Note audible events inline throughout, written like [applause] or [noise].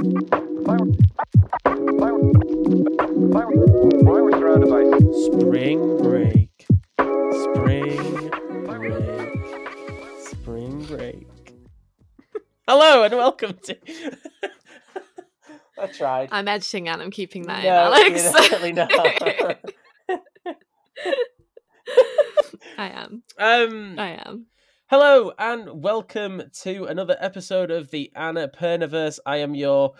Spring break. Spring break. Spring break. Hello and welcome to. I tried. I'm editing and I'm keeping that No, in, you're Alex. [laughs] definitely not. [laughs] I am. um, I am. Hello and welcome to another episode of the Annapurnaverse. I am your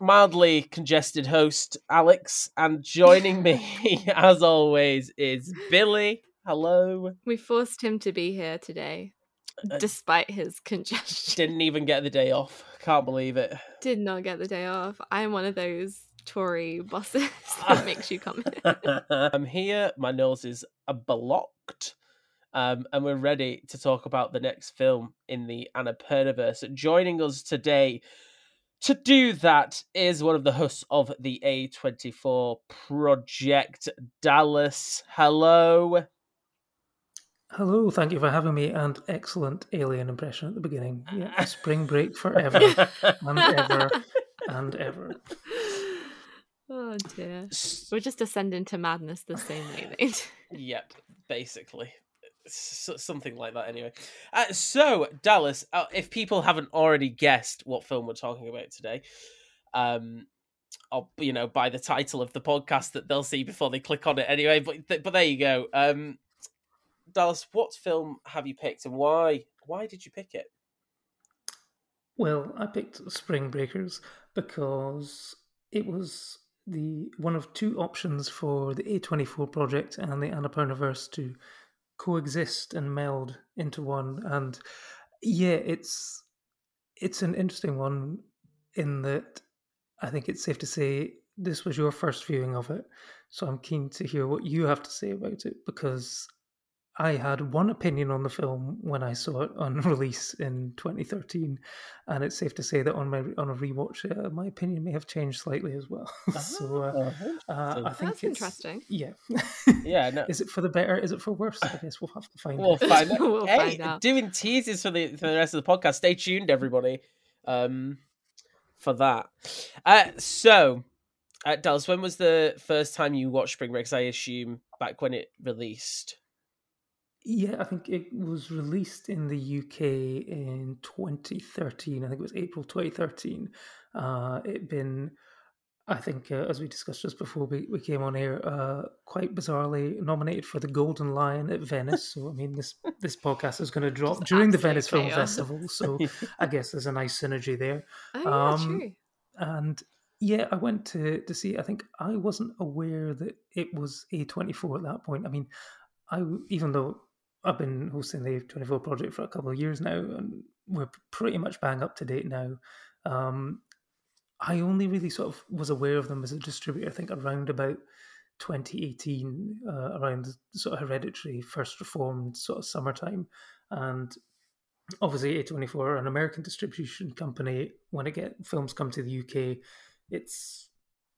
mildly congested host, Alex, and joining me, [laughs] [laughs] as always, is Billie. Hello. We forced him to be here today, Uh, despite his congestion. Didn't even get the day off. Can't believe it. Did not get the day off. I'm one of those Tory bosses [laughs] that makes you come here. I'm here. My nose is blocked. Um, and we're ready to talk about the next film in the Annapurnaverse. Joining us today to do that is one of the hosts of the A24 project, Dallas. Hello. Hello, thank you for having me, and excellent alien impression at the beginning. Yeah, [laughs] spring break forever and ever and ever. [laughs] Oh dear. We're just descending to madness the same way they. Yep, basically. Something like that, anyway. Uh, so, Dallas, uh, if people haven't already guessed what film we're talking about today, um, or you know, by the title of the podcast that they'll see before they click on it, anyway. But th- but there you go. Um, Dallas, what film have you picked, and why? Why did you pick it? Well, I picked Spring Breakers because it was the one of two options for the A24 project and the Annapurnaverse to coexist and meld into one. And yeah, it's it's an interesting one in that I think it's safe to say this was your first viewing of it. So I'm keen to hear what you have to say about it because I had one opinion on the film when I saw it on [laughs] release in 2013, and it's safe to say that on my on a rewatch, uh, my opinion may have changed slightly as well. [laughs] so uh, uh, I think That's it's, interesting. Yeah, Yeah, [laughs] no. Is it for the better? Is it for worse? I guess we'll have to find We'll out. find out. We'll hey, find out. doing teasers for the for the rest of the podcast. Stay tuned, everybody, um, for that. Uh, so, uh, Dallas, when was the first time you watched Spring Break? 'Cause I assume back when it released. Yeah, I think it was released in the UK in 2013. I think it was April 2013. Uh, it'd been, I think, uh, as we discussed just before we, we came on air, uh, quite bizarrely nominated for the Golden Lion at Venice. So, I mean, this this podcast is going to drop Just during the Venice Film. Festival. So, [laughs] I guess there's a nice synergy there. Oh yeah, Um, true. And yeah, I went to to see. I think I wasn't aware that it was A24 at that point. I mean, I even though I've been hosting the A24 project for a couple of years now, and we're pretty much bang up to date now. Um, I only really sort of was aware of them as a distributor. I think around about 2018, uh, around sort of hereditary first reformed sort of summertime, and obviously A24 are an American distribution company. When it get films come to the UK, it's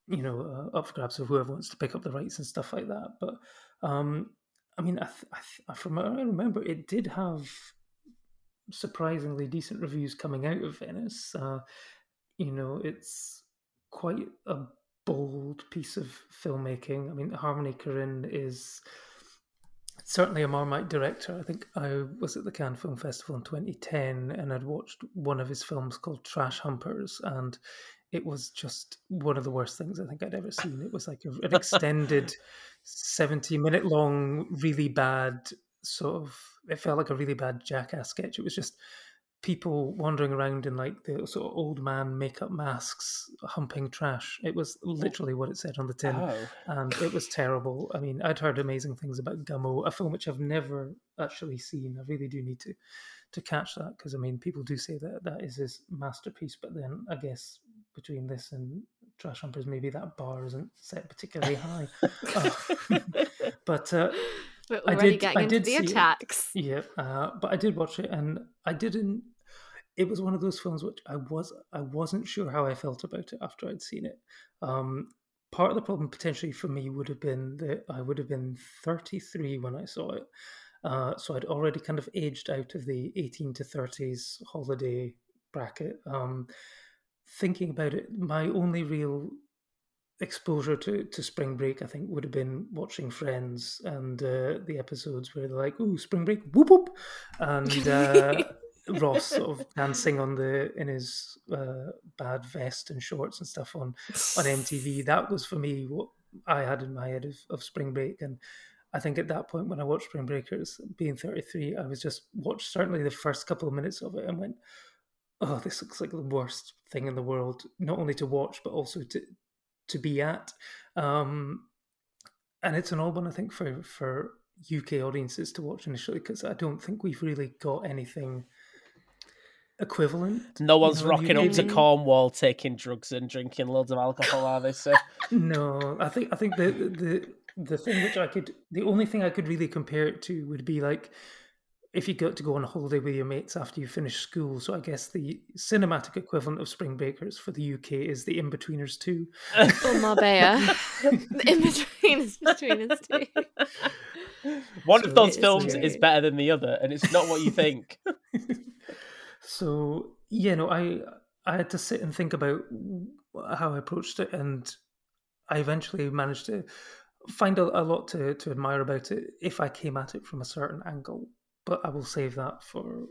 you know uh, up for grabs of whoever wants to pick up the rights and stuff like that. But um, I mean, I, th- I th- from what I remember, it did have surprisingly decent reviews coming out of Venice. Uh, you know, it's quite a bold piece of filmmaking. I mean, Harmony Korine is certainly a Marmite director. I think I was at the Cannes Film Festival in 2010 and I'd watched one of his films called Trash Humpers and it was just one of the worst things I think I'd ever seen. It was like a, an extended 70 minute long, really bad sort of, it felt like a really bad jackass sketch. It was just people wandering around in like the sort of old man makeup masks, humping trash. It was oh. literally what it said on the tin Oh, and it was terrible. I mean, I'd heard amazing things about Gummo, a film which I've never actually seen. I really do need to to catch that because I mean, people do say that that is his masterpiece, but then I guess between this and Trash Humpers, maybe that bar isn't set particularly high. [laughs] Oh. [laughs] but uh, We're I did- getting I into did the see it. attacks. yeah, uh, but I did watch it, and I didn't. It was one of those films which I was I wasn't sure how I felt about it after I'd seen it. Um, part of the problem potentially for me would have been that I would have been 33 when I saw it, uh, so I'd already kind of aged out of the 18 to 30s holiday bracket. Um, thinking about it, my only real exposure to, to Spring Break, I think, would have been watching Friends and uh, the episodes where they're like, "Ooh, Spring Break, whoop whoop," and uh, [laughs] Ross sort of dancing on the in his uh, bad vest and shorts and stuff on on MTV. [laughs] That was for me what I had in my head of, of Spring Break, and I think at that point when I watched Spring Breakers, being 33, I was just watched certainly the first couple of minutes of it and went, "Oh, this looks like the worst thing in the world, not only to watch but also to to be at." Um, and it's an old one, I think, for for UK audiences to watch initially because I don't think we've really got anything equivalent. No one's rocking up to Cornwall taking drugs and drinking loads of alcohol, are they? So [laughs] No, I think I think the the the thing which I could the only thing I could really compare it to would be like if you got to go on a holiday with your mates after you finish school. So I guess the cinematic equivalent of Spring Breakers for the UK is the In oh, [laughs] [laughs] Betweeners two. Or Marbella. the in between between us two. one So of those it's films is better than the other, and it's not what you [laughs] think. so yeah, no, I I had to sit and think about how I approached it, and I eventually managed to find a, a lot to, to admire about it if I came at it from a certain angle. But I will save that for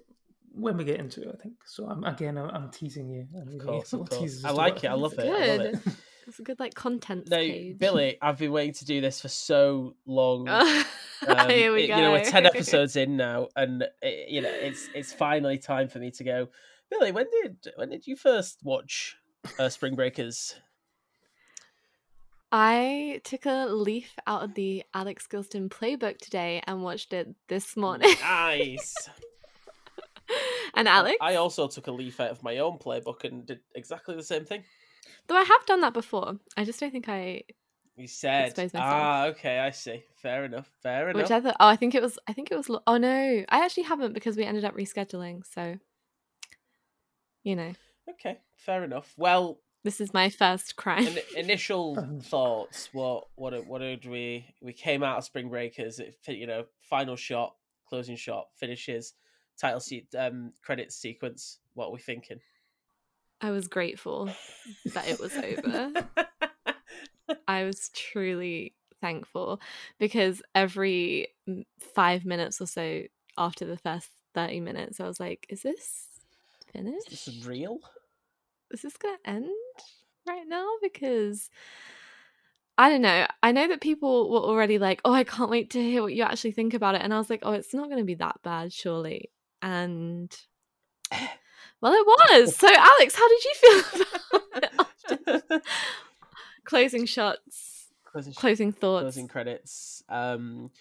when we get into it. I think so. I'm again, I'm, I'm teasing you. I'm Of course, of course. I like it. I love it. I love Good. it. It's a good like content Now, page. Billie, I've been waiting to do this for so long. Um, [laughs] [laughs] Here we it- go. You know, we're ten [laughs] episodes in now, and it, you know, it's it's finally time for me to go. Billie, when did when did you first watch uh, Spring Breakers? I took a leaf out of the Alex Gilston playbook today and watched it this morning. Nice. [laughs] and Alex, I also took a leaf out of my own playbook and did exactly the same thing. though I have done that before, I just don't think I. You said, ah, okay, I see. Fair enough. Fair enough. Which I thought. Oh, I think it was. I think it was. Oh no, I actually haven't because we ended up rescheduling. So, you know, Okay, fair enough. Well, this is my first crime. in, [laughs] initial thoughts. What what what did we we came out of Spring Breakers? It you know, final shot, closing shot, finishes, title seat, um, credits sequence. What are we thinking? I was grateful that it was over. [laughs] I was truly thankful because every mm, five minutes or so after the first 30 minutes, I was like, is this finished? Is this is real. Is this going to end right now? Because I don't know. I know that people were already like, oh, I can't wait to hear what you actually think about it. And I was like, oh, it's not going to be that bad, surely. And [sighs] well, it was. So, Alex, how did you feel [laughs] about it? [laughs] Closing shots, closing, sh- closing thoughts. closing credits. Um,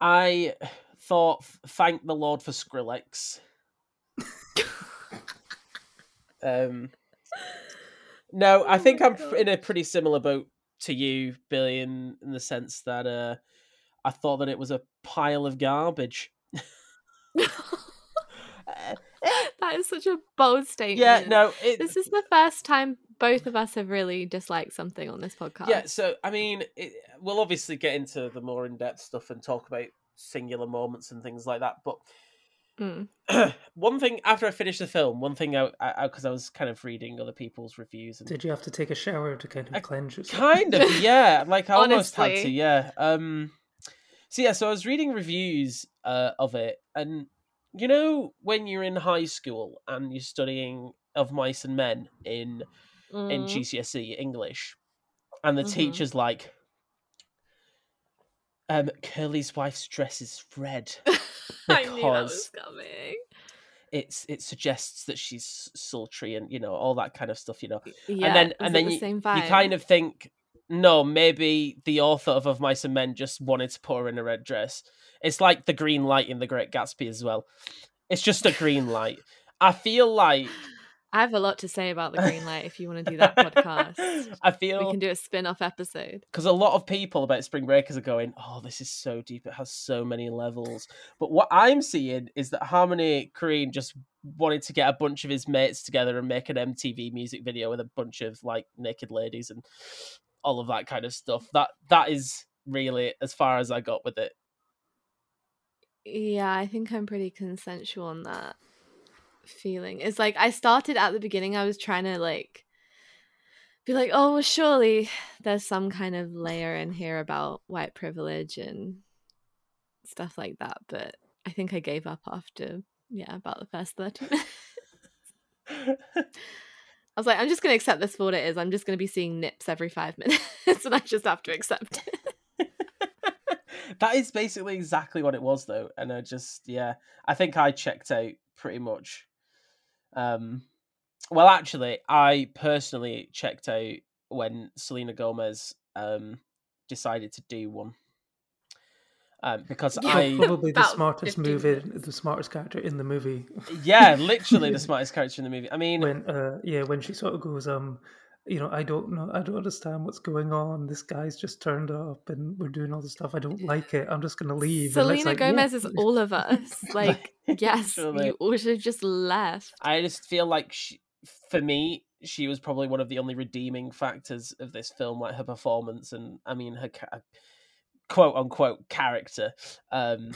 I [sighs] thought, thank the Lord for Skrillex. [laughs] Um, no, I Oh think I'm God. in a pretty similar boat to you, Billie, in, in the sense that uh, I thought that it was a pile of garbage. [laughs] Uh, that is such a bold statement. yeah, no, it, This is the first time both of us have really disliked something on this podcast. yeah. So I mean, it, we'll obviously get into the more in-depth stuff and talk about singular moments and things like that. But Mm. [clears throat] one thing after I finished the film, one thing I because I, was kind of reading other people's reviews and Did you have to take a shower to kind of I- cleanse yourself? kind of yeah [laughs] like i almost had to yeah um so yeah so i was reading reviews uh of it and you know when you're in high school and you're studying of mice and men in in Mm. gcse E english and the Mhm. teacher's like um curly's wife's dress is red [laughs] I knew that was because coming. it's it suggests that she's sultry and you know all that kind of stuff you know. Yeah, then- and then the you- you kind of think no maybe the author of of mice and men just wanted to put her in a red dress. It's like the green light in the great gatsby as well. It's just a green light. I feel like I have a lot to say about the green light. If you want to do that podcast, [laughs] i feel we can do a spin-off episode. because a lot of people about spring breakers are going oh this is so deep it has so many levels but what i'm seeing is that harmony Korine just wanted to get a bunch of his mates together and make an mtv music video with a bunch of like naked ladies and all of that kind of stuff that that is really as far as i got with it Yeah, I think I'm pretty consensual on that. Feeling. It's like I started at the beginning. I was trying to like be like, oh, well, surely there's some kind of layer in here about white privilege and stuff like that. But I think I gave up after, yeah, about the first 30 minutes. I was like, I'm just going to accept this for what it is. I'm just going to be seeing nips every five minutes [laughs] and I just have to accept it. [laughs] that is basically exactly what it was, though. And I just, yeah, I think I checked out pretty much. Um, well, actually, I personally checked out when Selena Gomez um, decided to do one. Um, because Yeah. I [laughs] probably the smartest 15 move minutes. the smartest character in the movie. yeah, literally the [laughs] smartest character in the movie. I mean, when uh yeah when she sort of goes um you know i don't know i don't understand what's going on this guy's just turned up and we're doing all this stuff i don't like it i'm just gonna leave And it's Selena like, yeah, Gomez is all of us. [laughs] Like, yes, Literally. you all should have just left. I just feel like she, for me, she was probably one of the only redeeming factors of this film, like her performance and I mean her ca- quote unquote character. Um,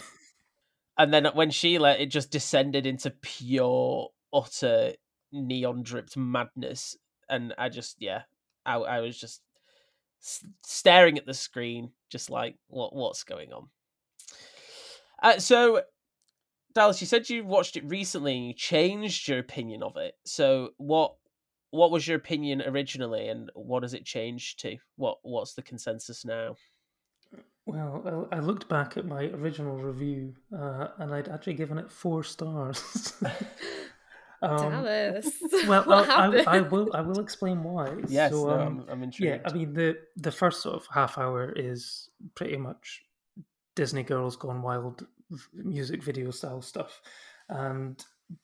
and then when Sheila, it just descended into pure, utter neon dripped madness, and I just yeah, I, I was just staring at the screen, just like what what's going on. Uh, so Dallas, you said you watched it recently and you changed your opinion of it. So what what was your opinion originally and what has it changed to? What what's the consensus now? well I, I looked back at my original review uh and i'd actually given it four stars [laughs] um, Dallas. [laughs] well what I, I. I will i will explain why Yes, so, no, um, I'm, I'm Yeah. I mean the the first sort of half hour is pretty much Disney Girls Gone Wild music video style stuff, and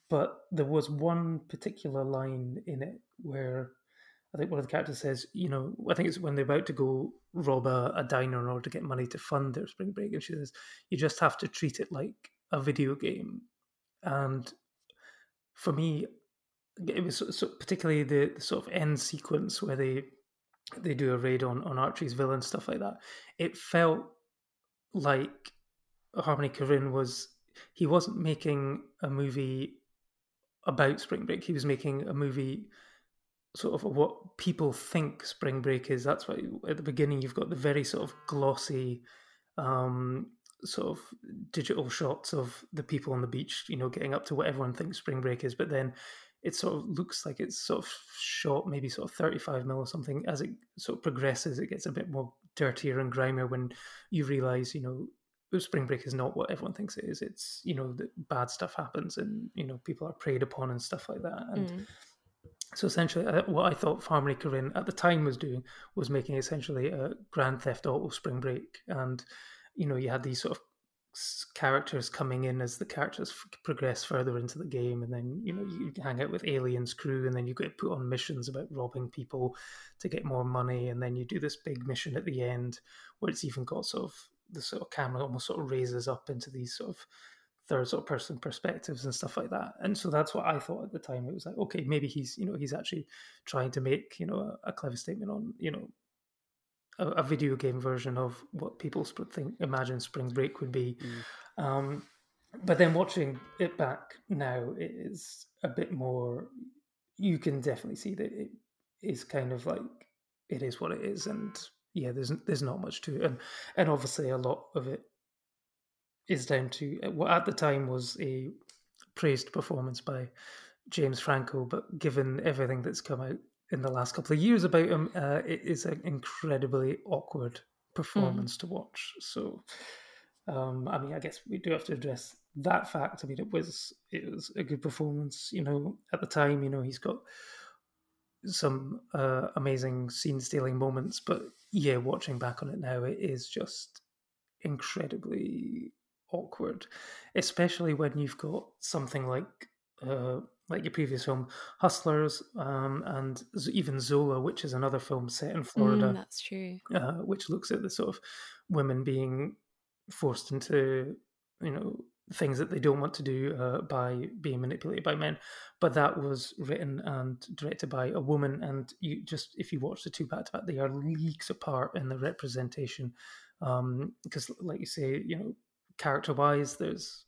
but there was one particular line in it where I think one of the characters says, you know, I think it's when they're about to go rob a, a diner in order to get money to fund their spring break, and she says, you just have to treat it like a video game, and for me, it was so, so particularly the, the sort of end sequence where they they do a raid on on Archie's villa and stuff like that. It felt like Harmony Korine was he wasn't making a movie about Spring Break. He was making a movie sort of what people think Spring Break is. That's why at the beginning you've got the very sort of glossy um sort of digital shots of the people on the beach, you know, getting up to what everyone thinks Spring Break is, but then it sort of looks like it's sort of shot maybe sort of 35 mil or something. As it sort of progresses it gets a bit more dirtier and grimier when you realize you know spring break is not what everyone thinks it is. It's you know that bad stuff happens and you know people are preyed upon and stuff like that. And Mm. so essentially uh, what i thought harmony Korine at the time was doing was making essentially a grand theft auto spring break. And you know you had these sort of characters coming in as the characters progress further into the game and then you know you hang out with aliens crew and then you get put on missions about robbing people to get more money and then you do this big mission at the end where it's even got sort of the sort of camera almost sort of raises up into these sort of third sort of person perspectives and stuff like that. And so that's what i thought at the time. It was like okay maybe he's you know he's actually trying to make you know a, a clever statement on you know a, a video game version of what people sp- think imagine spring break would be Mm. um but then watching it back now it is a bit more you can definitely see that it is kind of like it is what it is and yeah there's there's not much to it and and obviously a lot of it is down to what at the time was a praised performance by James Franco but given everything that's come out in the last couple of years about him uh, it is an incredibly awkward performance to watch so um, I mean, I guess we do have to address that fact. I mean, it was it was a good performance. You know, at the time, you know, he's got some uh, amazing scene-stealing moments, but yeah, watching back on it now, it is just incredibly awkward, especially when you've got something like uh, like your previous film, Hustlers, um, and even Zola, which is another film set in Florida Mm, that's true. uh, which looks at the sort of women being forced into you know things that they don't want to do uh, by being manipulated by men but that was written and directed by a woman and you just if you watch the two back to back they are leagues apart in the representation um because like you say you know character wise there's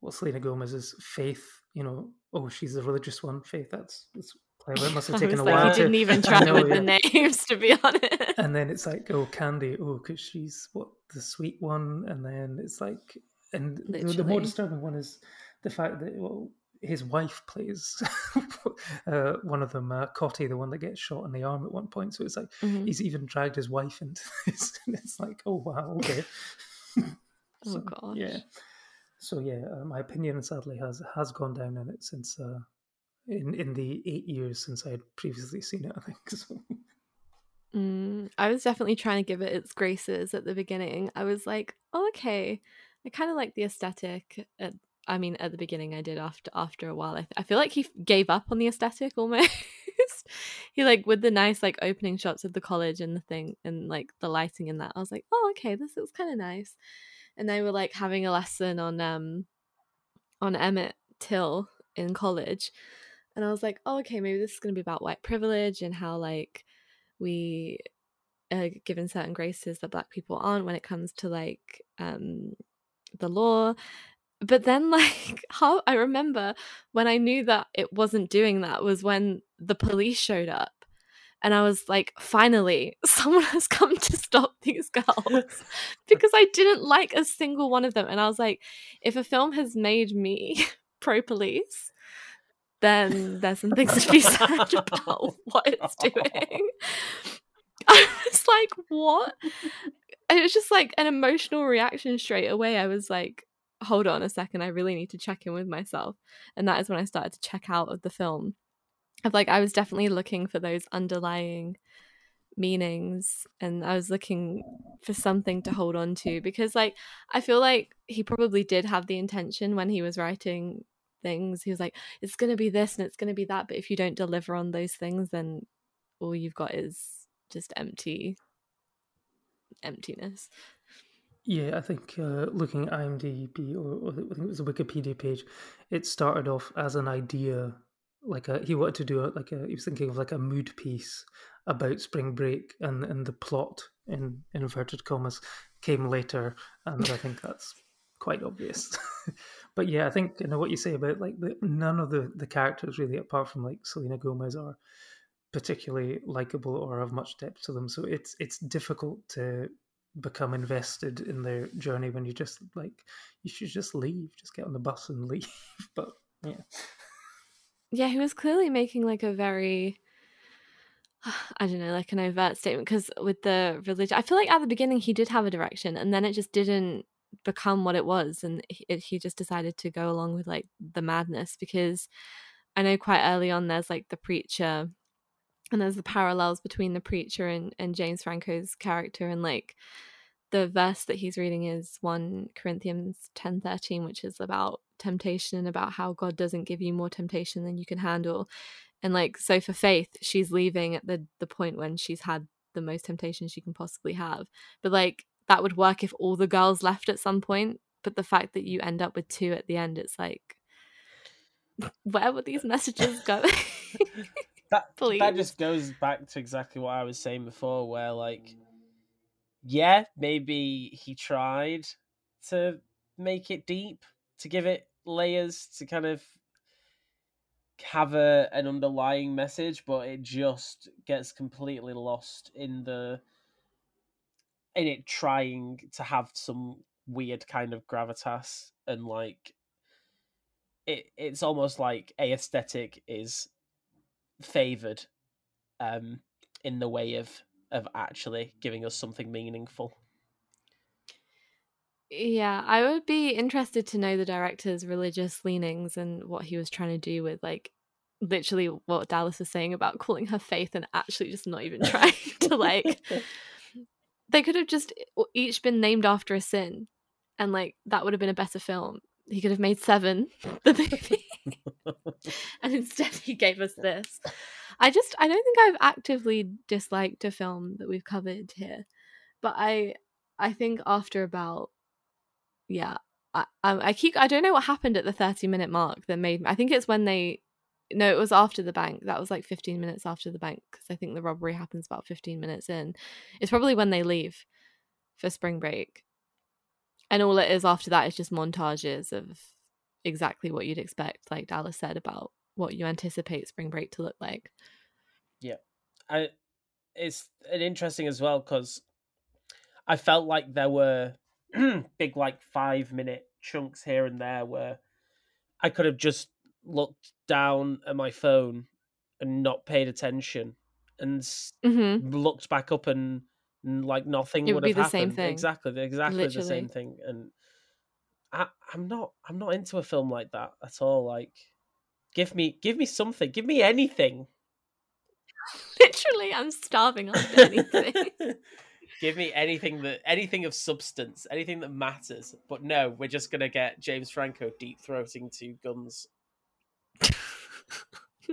well selena gomez's faith you know, oh, she's the religious one. Faith, that's that's clever. It must have [laughs] taken a like, while. you to- didn't even [laughs] try know, with yeah. the names, to be honest. and then it's like oh candy oh because she's what the sweet one and then it's like and the, the more disturbing one is the fact that well his wife plays [laughs] uh, one of them uh, Cotty the one that gets shot in the arm at one point so it's like Mhm. he's even dragged his wife into this and it's like oh wow okay Oh So, gosh. yeah so yeah uh, my opinion sadly has has gone down in it since uh in in the eight years since i had previously seen it i think [laughs] so Mm, I was definitely trying to give it its graces at the beginning. I was like, oh, okay. I kind of like the aesthetic. At, I mean, at the beginning, I did. After after a while, I, th- I feel like he gave up on the aesthetic [laughs] almost. he like with the nice like opening shots of the college and the thing and like the lighting in that. I was like, oh, okay, this looks kind of nice. And they were like having a lesson on um on Emmett Till in college, and I was like, oh, okay, maybe this is gonna be about white privilege and how like we are given certain graces that black people aren't when it comes to like um the law. But then [laughs] like how i remember when i knew that it wasn't doing that was when the police showed up and i was like finally [laughs] someone has come to stop these girls [laughs] because i didn't like a single one of them and i was like if a film has made me [laughs] pro police then there's some things to be said about what it's doing. I was like, what? And it was just like an emotional reaction straight away. I was like, hold on a second, I really need to check in with myself. And that is when I started to check out of the film. Of like, I was definitely looking for those underlying meanings and I was looking for something to hold on to because like I feel like he probably did have the intention when he was writing things. He was like, it's going to be this and it's going to be that. But if you don't deliver on those things, then all you've got is just empty emptiness. Yeah, I think uh, looking at IMDb or, or I think it was a Wikipedia page, it started off as an idea, like a, he wanted to do a, like a he was thinking of like a mood piece about spring break, and and the plot in, in inverted commas came later, and I think that's quite obvious. [laughs] but yeah, I think you know what you say about like the, none of the the characters really, apart from like Selena Gomez, are particularly likable or have much depth to them. So it's it's difficult to become invested in their journey when you just like you should just leave, just get on the bus and [laughs] leave. but yeah, Yeah, he was clearly making like a very [sighs] I don't know, like an overt statement because with the religion, I feel like at the beginning he did have a direction, and then it just didn't become what it was, and he, it, he just decided to go along with like the madness because I know quite early on there's like the preacher, and there's the parallels between the preacher and and James Franco's character, and like the verse that he's reading is 1 Corinthians 10:13 which is about temptation and about how God doesn't give you more temptation than you can handle. And like so for Faith, she's leaving at the the point when she's had the most temptation she can possibly have. But like that would work if all the girls left at some point, but the fact that you end up with two at the end it's like [laughs] where were these messages going? [laughs] that Please. that just goes back to exactly what I was saying before, where like, yeah, maybe he tried to make it deep, to give it layers, to kind of have a an underlying message, but it just gets completely lost in the in it trying to have some weird kind of gravitas and like it it's almost like aesthetic is favored um in the way of of actually giving us something meaningful Yeah, I would be interested to know the director's religious leanings and what he was trying to do with like literally what Dallas was saying about calling her faith and actually just not even trying [laughs] to like they could have just each been named after a sin and like that would have been a better film. He could have made Seven [laughs] the movie. [laughs] and instead he gave us this. I just I don't think I've actively disliked a film that we've covered here. But I I think after about yeah I, I I keep I don't know what happened at the 30 minute mark that made me. I think it's when they no it was after the bank that was like 15 minutes after the bank because I think the robbery happens about 15 minutes in it's probably when they leave for spring break and all it is after that is just montages of exactly what you'd expect, like Dallas said about what you anticipate spring break to look like. Yeah, I, it's interesting as well because I felt like there were [clears throat] big like five minute chunks here and there where I could have just looked down at my phone and not paid attention and Mm-hmm. looked back up and, and like nothing would would be have the same happened. thing. Exactly, exactly the same thing. And I, I'm not, I'm not into a film like that at all. Like, give me, give me something, give me anything. [laughs] Literally, I'm starving after anything. [laughs] give me anything that, anything of substance, anything that matters. But no, we're just gonna get James Franco deep throating two guns. [laughs]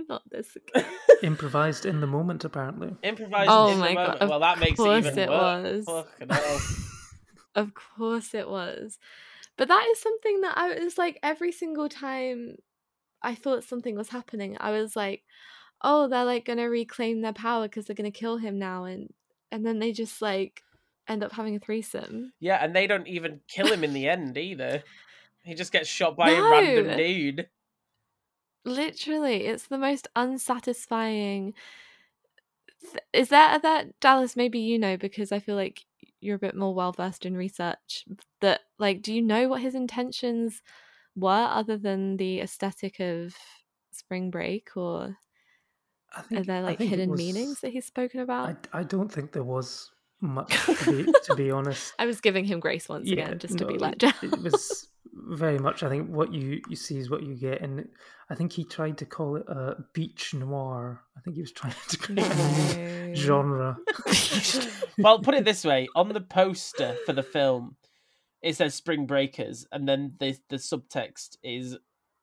Not this [laughs] again. Improvised in the moment, apparently. Improvised Oh in my the God, moment. of Well, that makes it course even it worse. was. [laughs] Of course it was. But that is something that I was like every single time I thought something was happening, I was like, oh, they're like gonna reclaim their power because they're gonna kill him now and and then they just like end up having a threesome. Yeah, and they don't even kill him in the end either. He just gets shot by a random dude. Literally, it's the most unsatisfying. Is there that Dallas? Maybe you know because I feel like you're a bit more well versed in research. That like, do you know what his intentions were other than the aesthetic of spring break, or I are there like hidden was- meanings that he's spoken about? I, I don't think there was much, [laughs] to be, to be honest. I was giving him grace once again, just to be let it- down. It was very much. I think what you you see is what you get, and I think he tried to call it a beach noir. I think he was trying to create a new No. genre. [laughs] Well, put it this way: on the poster for the film, it says "Spring Breakers," and then the the subtext is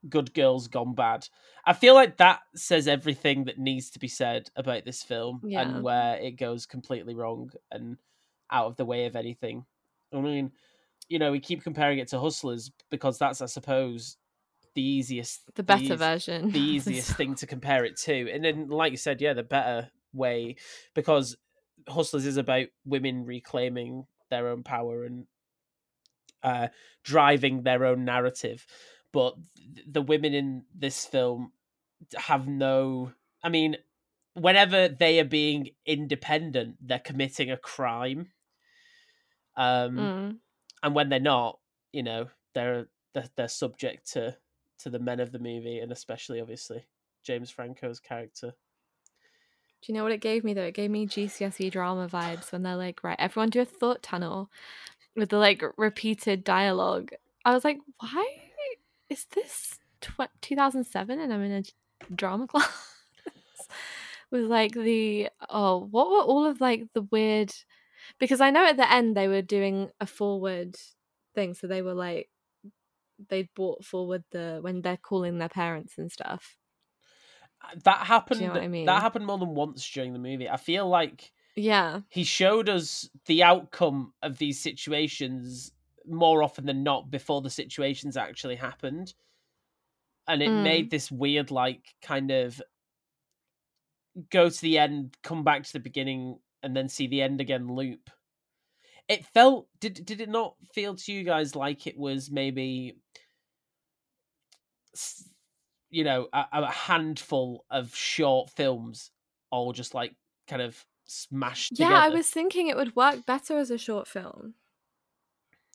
"Good Girls Gone Bad." I feel like that says everything that needs to be said about this film Yeah. and where it goes completely wrong and out of the way of anything. I mean, you know, we keep comparing it to Hustlers because that's, I suppose, the easiest, the better eas- version. the easiest thing to [laughs] compare it to. And then, like you said, yeah, the better way because Hustlers is about women reclaiming their own power and uh, driving their own narrative. But the women in this film have no. I mean, whenever they are being independent, they're committing a crime. Um, Mm. and when they're not, you know, they're they're, they're subject to to the men of the movie, and especially obviously James Franco's character. Do you know what it gave me though? It gave me GCSE drama vibes when they're like, right, everyone do a thought tunnel with the like repeated dialogue. I was like, why is this tw- 2007 and I'm in a drama [laughs] class? with like the, oh, what were all of like the weird. Because I know at the end they were doing a forward thing. So they were like, they'd brought forward the, when they're calling their parents and stuff. Uh, that happened. You what I mean? That happened more than once during the movie. I feel like Yeah. he showed us the outcome of these situations more often than not before the situations actually happened. And it Mm. made this weird, like, kind of go to the end, come back to the beginning, and then see the end again loop. It felt did did it not feel to you guys like it was maybe you know a, a handful of short films all just like kind of smashed Yeah, together. I was thinking it would work better as a short film.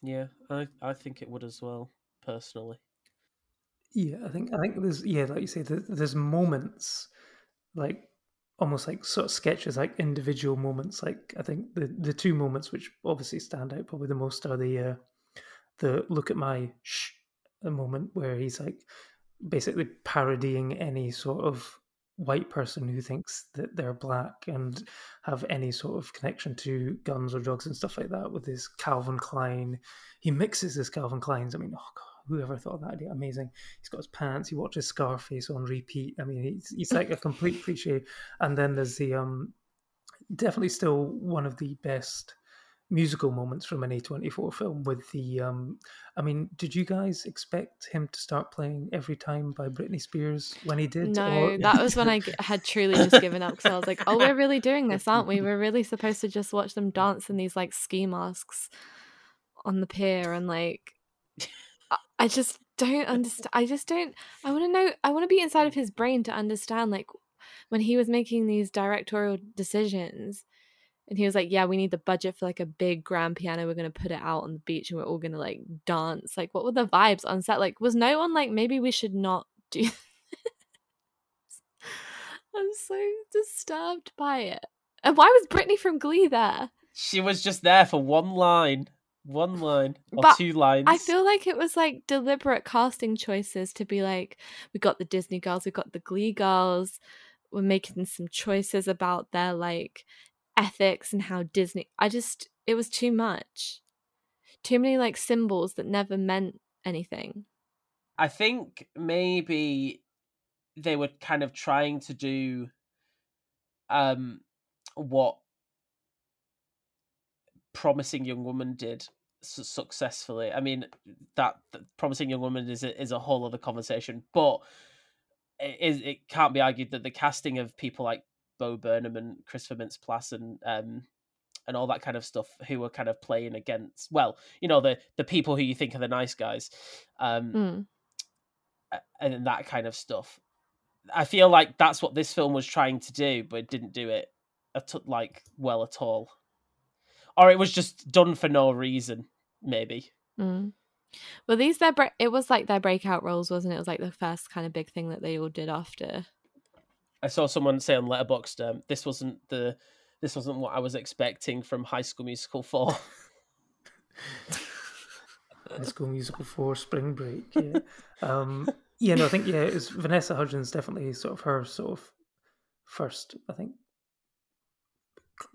Yeah, I I think it would as well, personally. Yeah, I think I think there's yeah, like you say, there, there's moments like almost like sort of sketches, like individual moments. Like I think the the two moments which obviously stand out probably the most are the uh, the look at my shh moment where he's like basically parodying any sort of white person who thinks that they're black and have any sort of connection to guns or drugs and stuff like that with his Calvin Klein. He mixes his Calvin Kleins. I mean, oh god, whoever thought of that idea? Amazing. He's got his pants. He watches Scarface on repeat. I mean, he's, he's like a complete cliche. And then there's the um, definitely still one of the best musical moments from an A24 film with the um I mean did you guys expect him to start playing every time by Britney Spears when he did No, or- that was when I had truly just given up because I was like, oh, we're really doing this, aren't we? We're really supposed to just watch them dance in these like ski masks on the pier and like, I- I just don't understand. I just don't. I want to know. I want to be inside of his brain to understand, like, when he was making these directorial decisions, and he was like, "Yeah, we need the budget for like a big grand piano. We're gonna put it out on the beach, and we're all gonna like dance." Like, what were the vibes on set? Like, was no one like, maybe we should not do? [laughs] This? I'm so disturbed by it. And why was Brittany from Glee there? She was just there for one line, one line or But two lines. I feel like it was like deliberate casting choices to be like, we got the Disney girls, we got the Glee girls. We're making some choices about their like ethics and how Disney. I just, it was too much. Too many like symbols that never meant anything. I think maybe they were kind of trying to do um what promising young woman did su- successfully i mean that, that promising young woman is a, is a whole other conversation but it, it can't be argued that the casting of people like bo burnham and christopher mintz-plasse and um and all that kind of stuff who were kind of playing against well you know the the people who you think are the nice guys um Mm. and that kind of stuff. I feel like that's what this film was trying to do, but it didn't do it at, like well at all, or it was just done for no reason. Maybe Mm. Well, these their bre- it was like their breakout roles, wasn't it? It was like the first kind of big thing that they all did after. I saw someone say on Letterboxd, um, this wasn't the this wasn't what I was expecting from High School Musical four. [laughs] High School Musical for Spring Break. Yeah, um, yeah. No, I think yeah, it's Vanessa Hudgens definitely sort of her sort of first. I think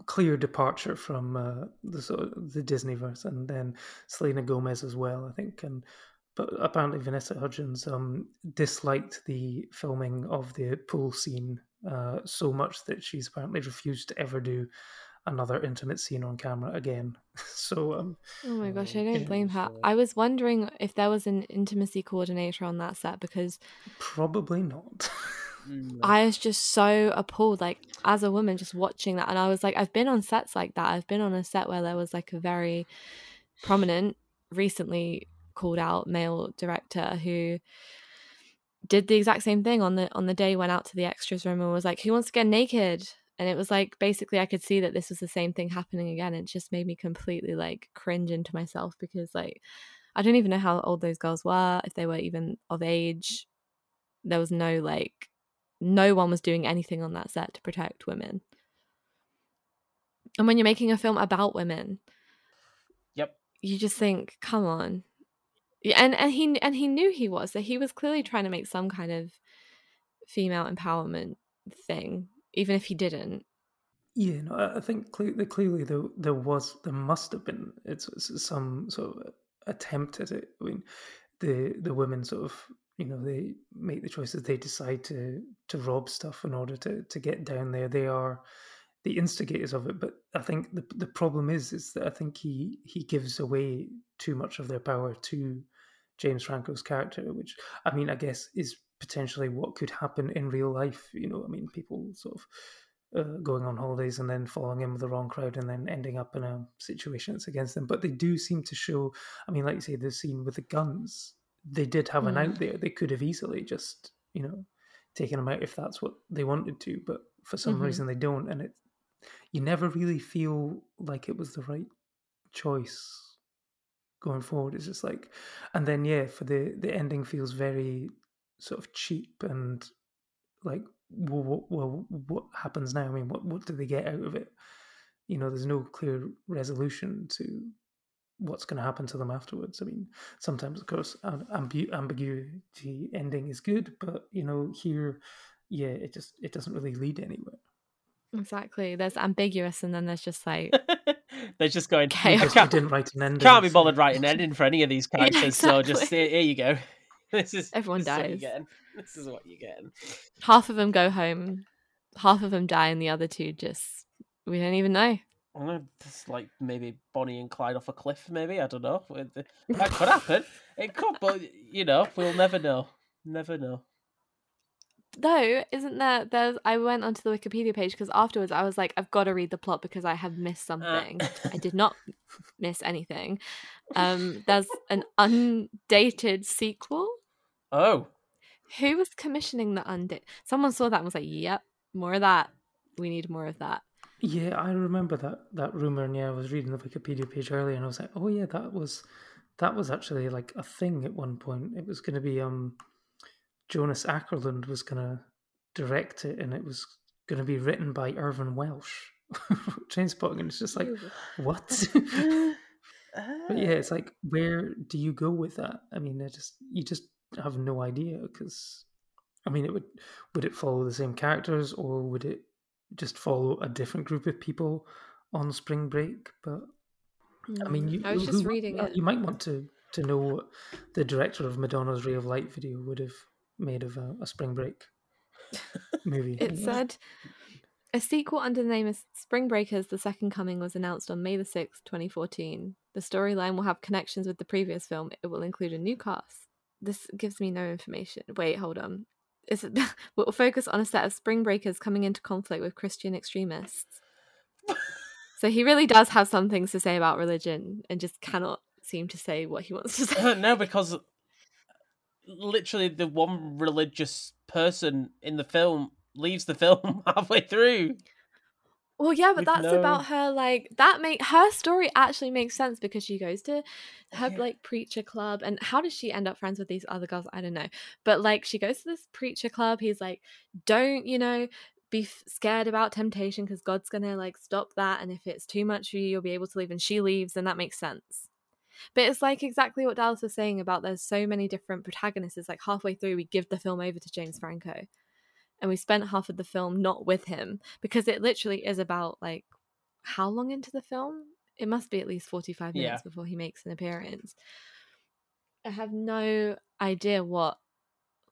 clear departure from uh, the sort of the Disneyverse, and then Selena Gomez as well. I think, and but apparently Vanessa Hudgens um, disliked the filming of the pool scene uh, so much that she's apparently refused to ever do another intimate scene on camera again. [laughs] so um, Oh my gosh, I don't yeah, blame her. I was wondering if there was an intimacy coordinator on that set because probably not. [laughs] Mm, I was just so appalled, like as a woman, just watching that. And I was like, I've been on sets like that. I've been on a set where there was like a very prominent, recently called out male director who did the exact same thing on the on the day went out to the extras room and was like, "Who wants to get naked?" And it was like basically I could see that this was the same thing happening again. It just made me completely like cringe into myself because like I don't even know how old those girls were, if they were even of age. There was no like no one was doing anything on that set to protect women. And when you're making a film about women, Yep. you just think, come on. And and he and he knew he was, so he was clearly trying to make some kind of female empowerment thing, even if he didn't. Yeah, no, I think cle- that clearly there there was there must have been it's, it's some sort of attempt at it. I mean, the the women sort of you know they make the choices. They decide to to rob stuff in order to to get down there. They are the instigators of it. But I think the the problem is is that I think he he gives away too much of their power to James Franco's character, which I mean I guess is potentially what could happen in real life. You know, I mean people sort of uh, going on holidays and then following in with the wrong crowd and then ending up in a situation that's against them. But they do seem to show. I mean, like you say, the scene with the guns. They did have an Mm. out there. They could have easily just, you know, taken them out if that's what they wanted to. But for some Mhm. reason, they don't, and it. You never really feel like it was the right choice going forward. It's just like, and then yeah, for the the ending feels very sort of cheap and like well, what, well, what happens now? I mean, what what do they get out of it? You know, there's no clear resolution to what's going to happen to them afterwards. I mean, sometimes, of course, am- ambu- ambiguity ending is good, but you know, here, yeah, it just it doesn't really lead anywhere. Exactly. There's ambiguous, and then there's just like [laughs] They're just going. Chaos. I can't, didn't write an ending. can't be bothered writing an [laughs] ending for any of these Yeah, characters, so just here, here you go. [laughs] This is Everyone this is what dies. getting. This is what you're getting. half of them go home, half of them die, and the other two just we don't even know. I don't know, just like maybe Bonnie and Clyde off a cliff. Maybe I don't know. With That could happen. It could, but you know, we'll never know. Never know. Though, isn't there? There's. I went onto the Wikipedia page because afterwards I was like, I've got to read the plot because I have missed something. I did [laughs] not miss anything. Um, there's an undated sequel. Oh, Who was commissioning the undated? Someone saw that and was like, "Yep, more of that. We need more of that." Yeah, I remember that that rumor, and yeah, I was reading the Wikipedia page earlier, and I was like, oh yeah, that was that was actually like a thing at one point. It was going to be um, Jonas Åkerlund was going to direct it, and it was going to be written by Irvine Welsh. [laughs] Trainspotting, and it's just like, what? [laughs] but yeah, it's like, where do you go with that? I mean, I just you just have no idea because, I mean, it would would it follow the same characters or would it just follow a different group of people on spring break? But I mean, you, I was just who- reading uh, it. You might want to to know what the director of Madonna's Ray of Light video would have made of a, a spring break [laughs] movie. It you said a sequel under the name of Spring Breakers: The Second Coming was announced on May the sixth, twenty fourteen. The storyline will have connections with the previous film. It will include a new cast. This gives me no information. Wait, hold on. Is it [laughs] will focus on a set of spring breakers coming into conflict with Christian extremists. so he really does have some things to say about religion and just cannot seem to say what he wants to say. [laughs] no, because literally the one religious person in the film leaves the film [laughs] halfway through. Well, yeah, but that's about her. Like that make her story actually makes sense because she goes to her Yeah. like preacher club, and how does she end up friends with these other girls? I don't know. But like she goes to this preacher club. He's like, "Don't you know." Be f- scared about temptation because God's gonna like stop that, and if it's too much for you, you'll be able to leave. And she leaves, and that makes sense. But it's like exactly what Dallas was saying about there's so many different protagonists. It's like halfway through, we give the film over to James Franco, and we spent half of the film not with him because it literally is about like how long into the film? It must be at least 45 Yeah. minutes before he makes an appearance. I have no idea what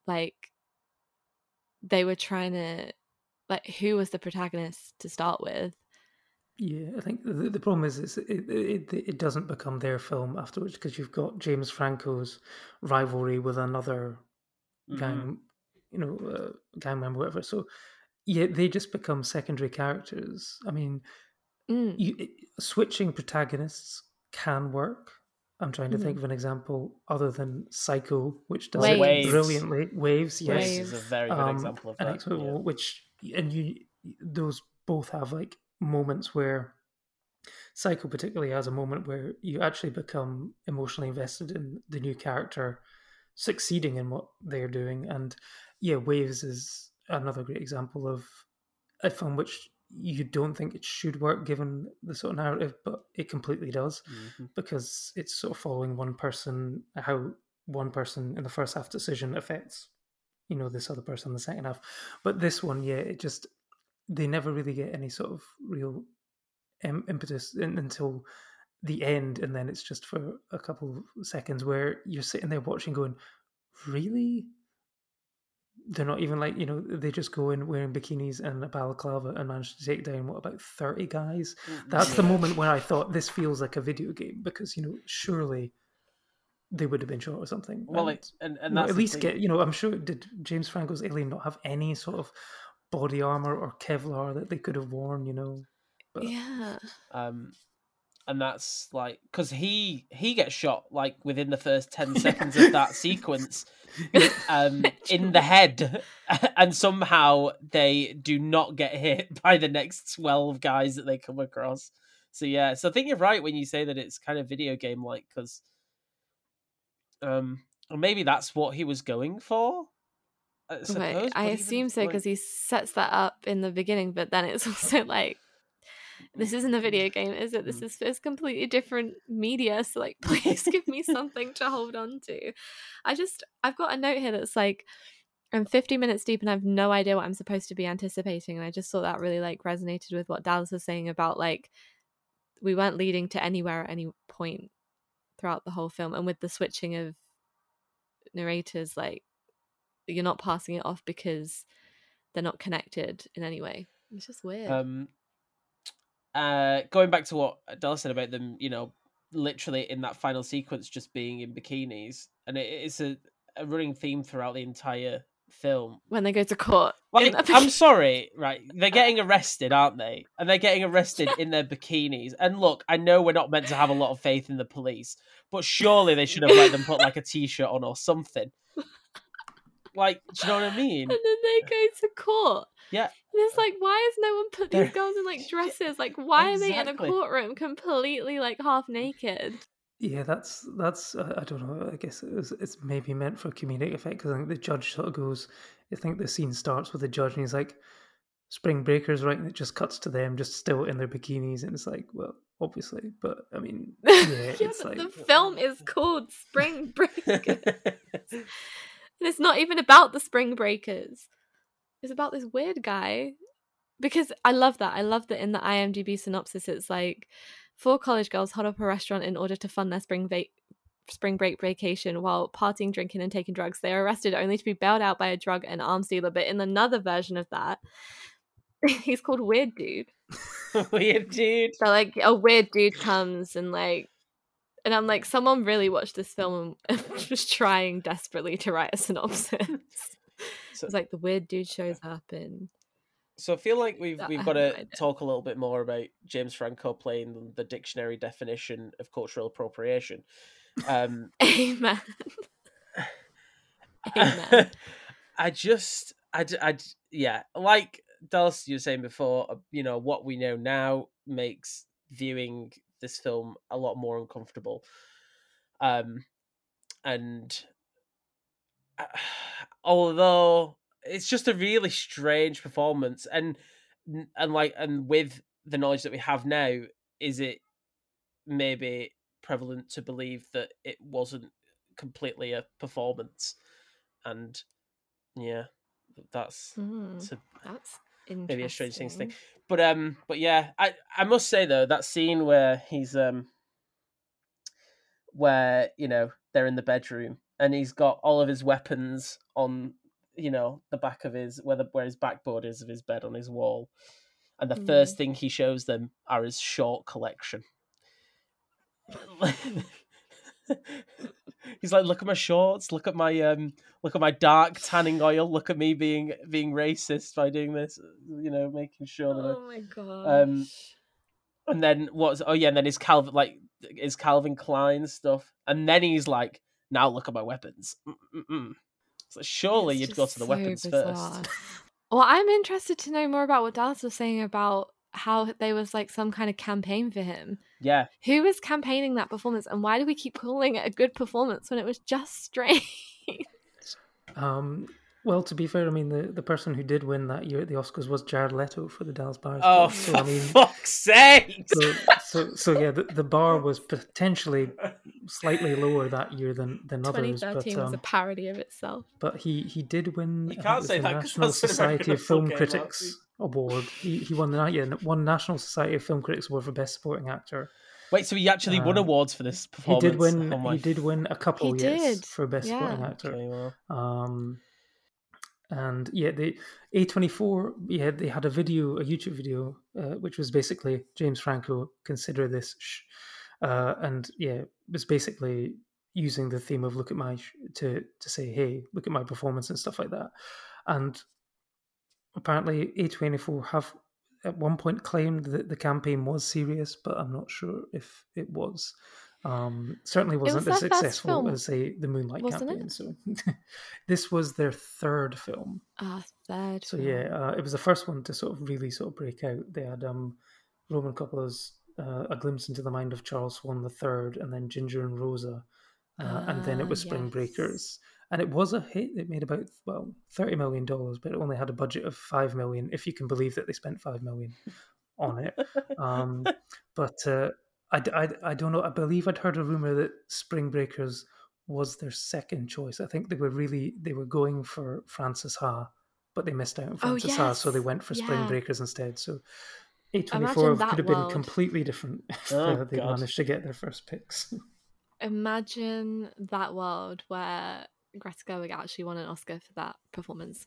like they were trying to like who was the protagonist to start with. Yeah, I think the, the problem is, is it, it it doesn't become their film afterwards because you've got James Franco's rivalry with another Mhm. gang, you know, uh, gang member, whatever. So yeah, they just become secondary characters. I mean, Mm. you, it, switching protagonists can work. I'm trying to Mhm. think of an example other than Psycho, which does Waves. it brilliantly. Waves, yes, This is a very good um, example of that. excellent yeah. which and you those both have like moments where Psycho particularly has a moment where you actually become emotionally invested in the new character succeeding in what they're doing, and yeah, Waves is another great example of a film which you don't think it should work given the sort of narrative, but it completely does Mhm. because it's sort of following one person how one person in the first half decision affects you know this other person in the second half but this one yeah it just they never really get any sort of real im- impetus in, until the end and then it's just for a couple of seconds where you're sitting there watching going really they're not even like you know they just go in wearing bikinis and a balaclava and manage to take down what about 30 guys mm-hmm. that's the moment where I thought this feels like a video game because you know surely they would have been shot or something. Well, and, it, and you and know, at least thing. get you know I'm sure did James Franco's alien not have any sort of body armor or Kevlar that they could have worn? You know, but Yeah. um and that's like because he he gets shot like within the first 10 [laughs] seconds of that sequence um [laughs] in the head [laughs] and somehow they do not get hit by the next 12 guys that they come across so yeah so i think you're right when you say that it's kind of video game like because um or maybe that's what he was going for Right. I assume so like- because he sets that up in the beginning, but then it's [laughs] also like this isn't a video game, is it? This Mm. is it's completely different media. So like [laughs] please give me something to hold on to. I just I've got a note here that's like I'm 50 minutes deep and I have no idea what I'm supposed to be anticipating. And I just thought that really like resonated with what Dallas was saying about like we weren't leading to anywhere at any point throughout the whole film. And with the switching of narrators, like you're not passing it off because they're not connected in any way. It's just weird. Um, uh, going back to what Della said about them, you know, literally in that final sequence just being in bikinis, and it, it's a, a running theme throughout the entire film. when they go to court. in Like, the- I'm sorry, right? They're [laughs] getting arrested, aren't they? And they're getting arrested in their bikinis. And look, I know we're not meant to have a lot of faith in the police, but surely they should have let them put like a t-shirt on or something. Like, do you know what I mean? and then they go to court. Yeah. And it's like, why has no one put these girls in like [laughs] dresses? Like, why are they in a courtroom completely like half naked? Yeah, that's that's uh, I don't know. I guess it's, it's maybe meant for comedic effect because I think the judge sort of goes. I think the scene starts with the judge and he's like, "Spring Breakers," right? And it just cuts to them just still in their bikinis, and it's like, well, obviously, but I mean, [laughs] yeah, Yeah, it's but like the film is called Spring [laughs] Breakers. And it's not even about the Spring Breakers. It's about this weird guy. Because I love that. I love that in the IMDb synopsis, it's like four college girls hot up a restaurant in order to fund their spring va- spring break vacation while partying, drinking, and taking drugs. They are arrested only to be bailed out by a drug and arms dealer. But in another version of that, [laughs] he's called Weird Dude. [laughs] Weird dude. So like a weird dude comes and like and I'm like, someone really watched this film and [laughs] was trying desperately to write a synopsis. So, it's like the weird dude shows up and so I feel like we've we've got to talk a little bit more about James Franco playing the dictionary definition of cultural appropriation. Um, [laughs] Amen. [laughs] Amen. I just, I, I, yeah, like Dallas, you were saying before, uh, you know, what we know now makes viewing this film a lot more uncomfortable. Um, and uh, [sighs] although it's just a really strange performance, and and like, and with the knowledge that we have now, is it maybe prevalent to believe that it wasn't completely a performance? And yeah, that's a, that's maybe a strange thing to think. But um, but yeah, I I must say though that scene where he's um, where you know they're in the bedroom and he's got all of his weapons on you know the back of his where the where his backboard is of his bed on his wall, and the Mm. first thing he shows them are his short collection. [laughs] [laughs] He's like, look at my shorts, look at my um, look at my dark tanning oil, look at me being being racist by doing this, you know, making sure that. Oh my god. Um, And then what's oh yeah, and then his Calvin like his Calvin Klein stuff, and then he's like, now look at my weapons. Mm-mm-mm. So surely It's you'd go to the so weapons bizarre. first. [laughs] Well, I'm interested to know more about what Dallas was saying about how there was like some kind of campaign for him. Yeah, Who was campaigning that performance, and why do we keep calling it a good performance when it was just strange? Um, well, to be fair, I mean the, the person who did win that year at the Oscars was Jared Leto for the Dallas Buyers Oh, Club. for So I mean, fuck's sake! so, so so yeah, the, the bar was potentially slightly lower that year than than others, 2013 but was a um, parody of itself. but he he did win. You can't it say the that 'cause National that's Society of Film football came out, Critics Award. He he won the yeah one National Society of Film Critics Award for Best Supporting Actor. Wait, so he actually won Um, awards for this performance? He did win. Oh he did win a couple. He yes, did, for Best Supporting. Actor. Okay, well, Um, and yeah, the A24, yeah, they had a video, a YouTube video, uh, which was basically James Franco consider this, sh-, uh, and yeah, was basically using the theme of look at my sh- to to say, hey, look at my performance and stuff like that. And apparently, A24 have at one point claimed that the campaign was serious, but I'm not sure if it was. Um, certainly wasn't was as successful film, as say the Moonlight wasn't it? campaign. So [laughs] this was their third film. Ah, third. So film. yeah, uh, it was the first one to sort of really sort of break out. They had um, Roman Coppola's uh, A Glimpse into the Mind of Charles Swan the Third, and then Ginger and Rosa, uh, and then it Ah, was Spring yes. Breakers, and it was a hit. It made about well thirty million dollars, but it only had a budget of five million, if you can believe that they spent five million on it. Um, [laughs] but uh, I, d- I d- I don't know. I believe I'd heard a rumor that Spring Breakers was their second choice. I think they were really they were going for Frances Ha, but they missed out on Oh, Frances Ha, so they went for Spring Yeah. Breakers instead. So A twenty Imagine four that could have been completely different if [laughs] Oh, they God. managed to get their first picks. [laughs] Imagine that world where Greta Gerwig actually won an Oscar for that performance.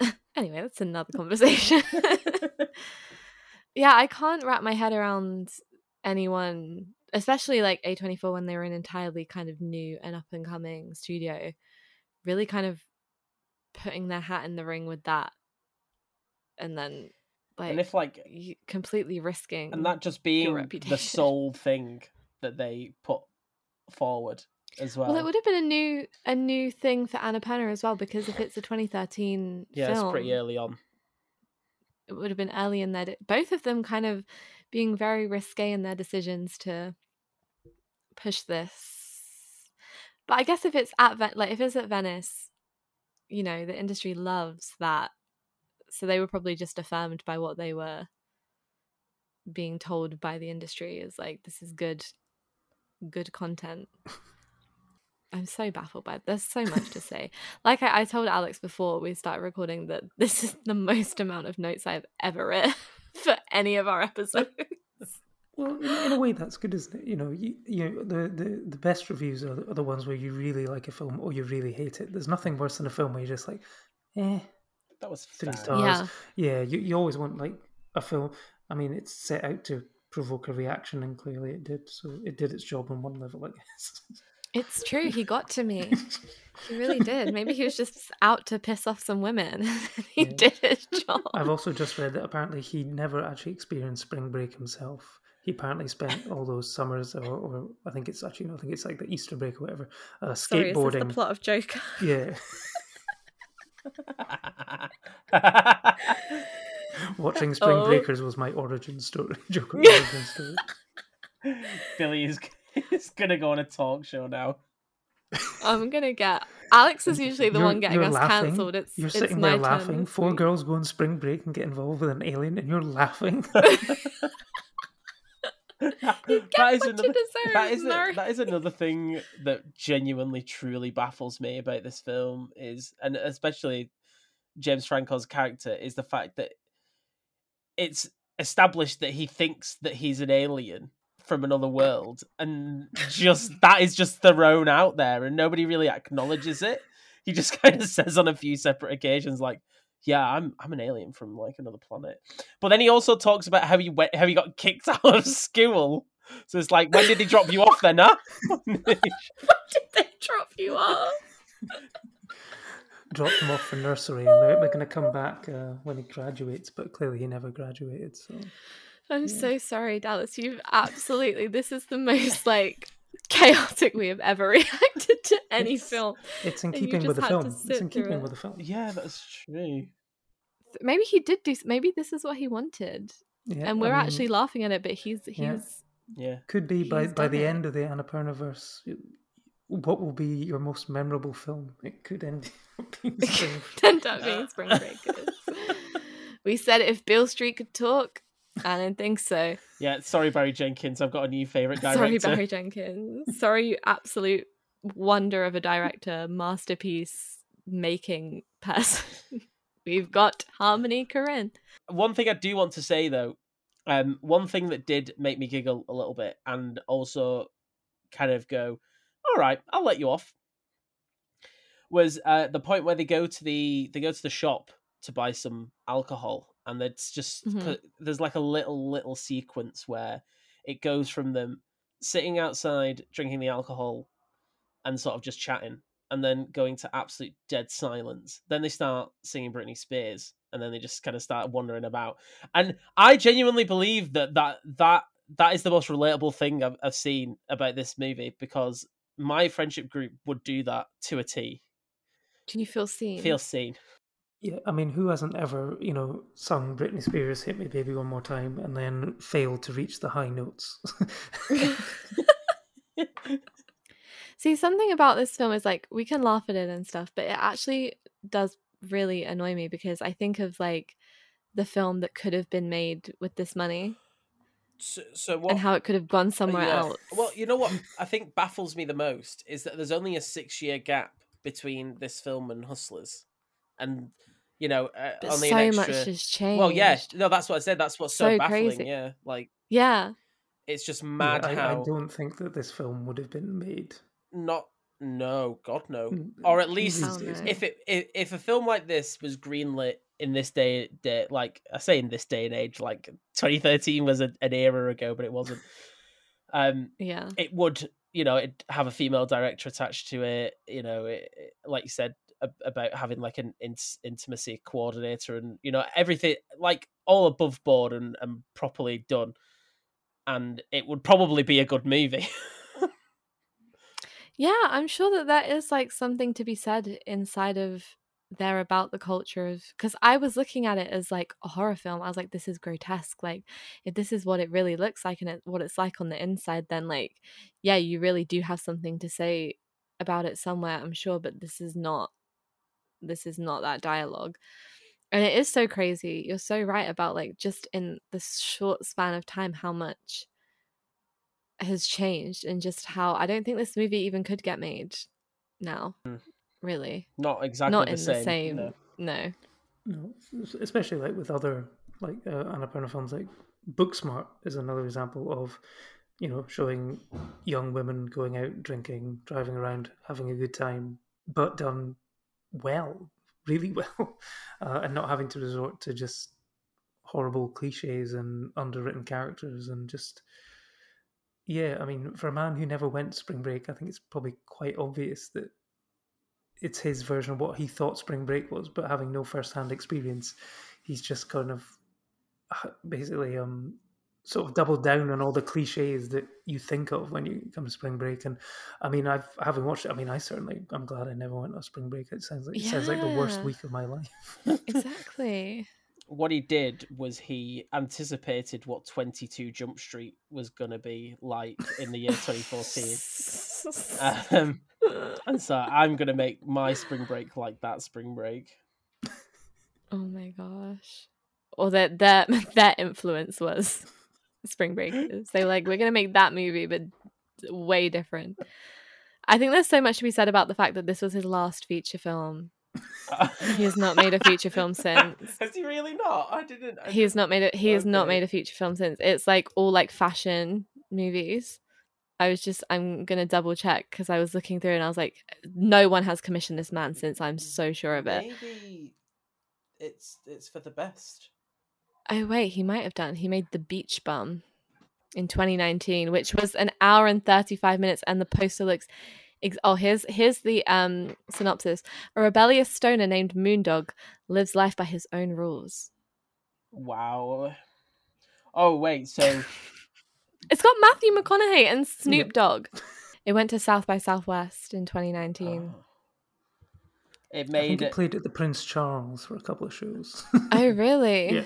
[laughs] anyway, that's another conversation. yeah, I can't wrap my head around anyone, especially like A24 when they were an entirely kind of new and up and coming studio, really kind of putting their hat in the ring with that and then like and if like completely risking and that just being the [laughs] sole thing that they put forward as well. well it would have been a new a new thing for Annapurna as well because if it's a 2013 yeah, film it's pretty early on. it would have been early in their de- both of them kind of being very risque in their decisions to push this. But i guess if it's at Ven- like if it's at venice you know the industry loves that. So they were probably just affirmed by what they were being told by the industry is like this is good good content. I'm so baffled by there's so much to [laughs] say. Like I, I told alex before we started recording that this is the most amount of notes i've ever written for any of our episodes Well, in, in a way, that's good, isn't it? You know, you, you the, the the best reviews are, the- are the ones where you really like a film or you really hate it. There's nothing worse than a film where you're just like, eh, That was three fine. stars. yeah Yeah, you, you always want like a film. I mean, it's set out to provoke a reaction, and clearly it did. So it did its job on one level, I guess. [laughs] it's true he got to me [laughs] he really did maybe he was just out to piss off some women [laughs] he Yeah. did his job I've also just read that apparently he never actually experienced spring break himself. He apparently spent all those summers, or, or I think it's actually, no, I think it's like the Easter break or whatever, uh, Sorry, is this skateboarding. the plot of joker [laughs] Yeah, watching Spring Oh. Breakers was my origin story. Joker origin story. Billie is, [laughs] is gonna go on a talk show now. i'm gonna get alex is usually the You're- one getting us laughing. cancelled it's You're it's sitting my there turn laughing. this Four girls go on spring break and get involved with an alien, and you're laughing. [laughs] that [laughs] get is what you another. deserve, that is a, that is another thing that genuinely truly baffles me about this film is, and especially James Franco's character is the fact that it's established that he thinks that he's an alien from another world, and just [laughs] that is just thrown out there, and nobody really acknowledges it. He just [laughs] kind of says on a few separate occasions, like, "Yeah, I'm I'm an alien from like another planet." But then he also talks about how he went, how he got kicked [laughs] out of school. So it's like, when did he drop you off then, huh? When did they drop you off Dropped him off for nursery, and they're, they're going to come back uh, when he graduates. But clearly, he never graduated. So i'm Yeah. so sorry dallas you've absolutely this is the most like chaotic we have ever [laughs] reacted to any It's- film it's in keeping with the just had to film. It's in keeping it. with the film. yeah, that's true. maybe he did do maybe this is what he wanted Yeah, and we're mean, actually laughing at it but he's he's Yeah. Yeah. could be by by done the it. end of the Annapurnaverse. What will be your most memorable film? It could end [laughs] up being [laughs] Spring turned out being spring breakers we said if Beale street could talk i don't think so. Yeah, sorry, Barry Jenkins. I've got a new favorite [laughs] director. sorry barry jenkins. Sorry you absolute wonder of a director masterpiece making person. [laughs] We've got Harmony Korine One thing I do want to say though, um, one thing that did make me giggle a little bit, and also kind of go, "All right, I'll let you off," was uh, the point where they go to the they go to the shop to buy some alcohol, and it's just Mhm. 'cause there's like a little little sequence where it goes from them sitting outside drinking the alcohol and sort of just chatting and then going to absolute dead silence. Then they start singing britney spears and then they just kind of start wandering about. And i genuinely believe that that that that is the most relatable thing i've, I've seen about this movie because my friendship group would do that to a t. Can you feel seen? Feel seen Yeah, I mean, who hasn't ever, you know, sung Britney Spears "Hit Me, Baby, One More Time" and then failed to reach the high notes? [laughs] See, something about this film is like we can laugh at it and stuff, but it actually does really annoy me because I think of like the film that could have been made with this money so, so what and how it could have gone uh, somewhere Yeah. else. Well, you know what I think baffles me the most is that there's only a six year gap between this film and Hustlers, and you know uh, but only so an much has changed. well, yeah, no, that's what I said. That's what's so, So baffling. crazy. Yeah, like Yeah. it's just Yeah, mad I, how I don't think that this film would have been made. not. No, God no. Or at least Hell days. no. if it if, if a film like this was greenlit in this day, day like I say in this day and age, like 2013 was a, an era ago, but it wasn't. Um, Yeah. it would you know it have a female director attached to it you know it, it- like you said ab- about having like an in- intimacy coordinator and you know everything like all above board and, and properly done, and it would probably be a good movie. [laughs] Yeah, I'm sure that that is like something to be said inside of there about the culture of because I was looking at it as like a horror film. I was like, this is grotesque. Like, if this is what it really looks like and it, what it's like on the inside, then like, yeah, you really do have something to say about it somewhere, I'm sure. But this is not, this is not that dialogue. And it is so crazy. You're so right about like just in this short span of time, how much has changed and just how I don't think this movie even could get made now. Mm. Really. Not exactly Not the in same. the same. no. No. No, especially like with other like uh, Annapurna films, like Booksmart is another example of you know showing young women going out drinking, driving around, having a good time, but done well, really [laughs] well, uh, and not having to resort to just horrible cliches and underwritten characters and just yeah. I mean, for a man who never went Spring Break, I think it's probably quite obvious that it's his version of what he thought spring break was but having no first-hand experience he's just kind of uh, basically um sort of doubled down on all the cliches that you think of when you come to spring break and i mean i've having watched it i mean i certainly i'm glad i never went on spring break it sounds like it sounds like the worst week of my life Exactly. [laughs] What he did was he anticipated what 22 Jump Street was going to be like in the year 2014. Um, and so I'm going to make my spring break like that spring break. oh my gosh. Or that that [laughs] their influence was Spring Breakers. [laughs] They like, we're gonna make that movie, but way different. I think there's so much to be said about the fact that this was his last feature film. He has not made a feature film [laughs] since. Has he really not? I didn't. I He has not made it. He has not made a feature film since. It's like all like fashion movies. I was just I'm gonna double check because I was looking through and I was like, no one has commissioned this man since. I'm so sure of it. Maybe it's it's for the best. Oh wait, he might have done. He made The Beach Bum in 2019, which was an hour and 35 minutes, and the poster looks. Ex- oh, here's here's the um synopsis: A rebellious stoner named Moondog lives life by his own rules. Wow. Oh wait, so [laughs] It's got Matthew McConaughey and Snoop Dogg. It went to South by Southwest in 2019. oh. it i think made it it. played at the prince charles for a couple of shows Oh really? [laughs] yeah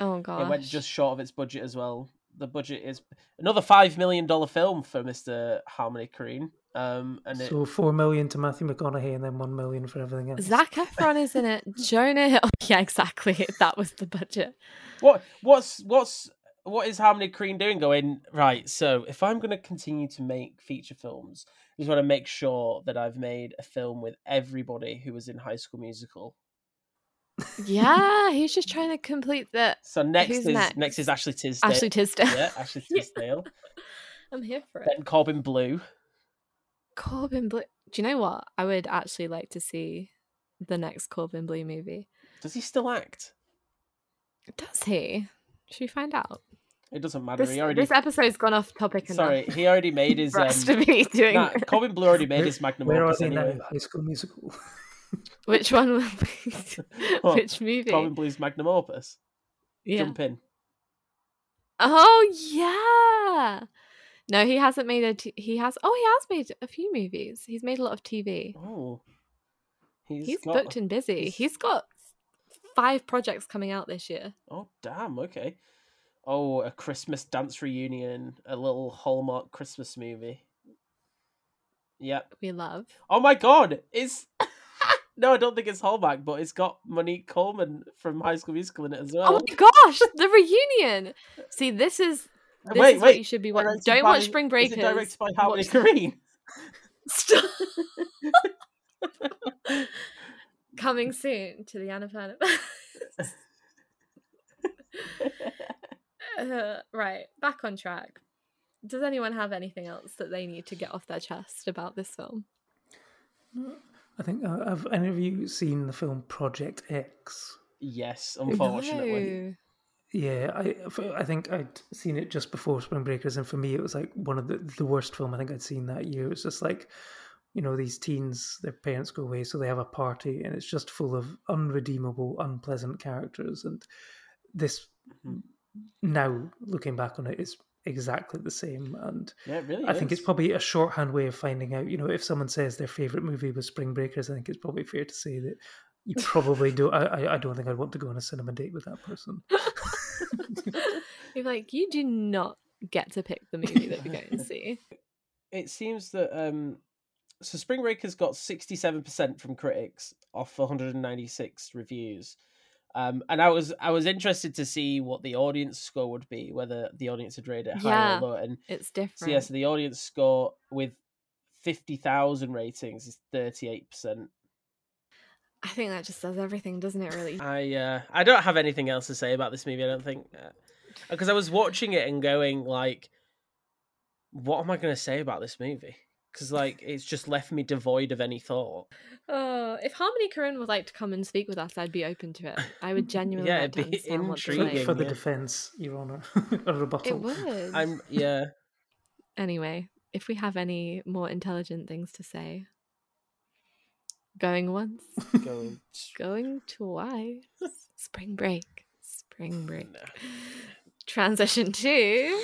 Oh god. It went just short of its budget as well. The budget is another five million dollar film for Mister Harmony Korine. Um, and it, so four million to matthew mcconaughey and then one million for everything else Zac Efron is in it. Jonah Hill. [laughs] Yeah, exactly. [laughs] That was the budget. what what's what's what is Harmony Korine doing? Going right. So if I'm going to continue to make feature films, I just want to make sure that I've made a film with everybody who was in High School Musical. Yeah, he's just trying to complete the So next Who's is next? next is Ashley Tisdale. Ashley Tisdale. yeah, Ashley [laughs] Tisdale. [laughs] I'm here for it. Then Corbin Bleu. Corbin Bleu. Do you know what? I would actually like to see the next Corbin Bleu movie. Does he still act? Does he? Should we find out? It doesn't matter. This, he already. this episode's gone off topic enough. Sorry, he already made [laughs] his. for Um, us to be doing. nah, Corbin Bleu already made his magnum where are opus they anyway. now high school musical [laughs] Which one? will [laughs] be- What? Which movie? Corbin Bleu's magnum opus. yeah. Jump in. Oh yeah. No, he hasn't made a. T- he has. Oh, he has made a few movies. He's made a lot of TV. Oh, he's, He's, got. booked and busy. he's- he's got five projects coming out this year. Oh damn. Okay. Oh, a Christmas dance reunion, a little Hallmark Christmas movie. Yep. We love. Oh my god, it's. No, I don't think it's Hallmark, but it's got Monique Coleman from High School Musical in it as well. Oh my gosh, the reunion! See, this is this wait, is wait. what you should be watching. Directed Don't by- watch Spring Is Breakers. it directed by Harmony Watch- Korine? Stop. [laughs] [laughs] Coming soon to the Annapurna. [laughs] uh, right, back on track. Does anyone have anything else that they need to get off their chest about this film? I think uh, have any of you seen the film Project X? Yes, unfortunately. No. Yeah, I I think I'd seen it just before Spring Breakers, and for me, it was like one of the the worst film I think I'd seen that year. It was just like you know these teens, their parents go away, so they have a party, and it's just full of unredeemable, unpleasant characters. And this, Mhm. now looking back on it, is exactly the same. And Yeah, it really I think it's probably a shorthand way of finding out. You know, if someone says their favorite movie was Spring Breakers, I think it's probably fair to say that you probably [laughs] don't. I, I, don't think I'd want to go on a cinema date with that person. [laughs] [laughs] You're like, you do not get to pick the movie that we're going to see. It seems that um, so Spring Breakers got sixty-seven percent from critics off one hundred and ninety-six reviews. Um, and I was I was interested to see what the audience score would be, whether the audience had rated it high Yeah. or low. And It's so different. yeah, so the audience score with fifty thousand ratings is thirty-eight percent. I think that just says everything, doesn't it? Really. I uh, I don't have anything else to say about this movie. I don't think because I was watching it and going like, what am I going to say about this movie? Because like it's just left me devoid of any thought. Oh, if Harmony Korine would like to come and speak with us, I'd be open to it. I would [laughs] genuinely Yeah, like to it'd be to intriguing, say. for the yeah. defense, Your Honor, [laughs] a rebuttal. It would. I'm yeah. Anyway, if we have any more intelligent things to say, going once, Going [laughs] going twice. Spring break. Spring break. No. Transition to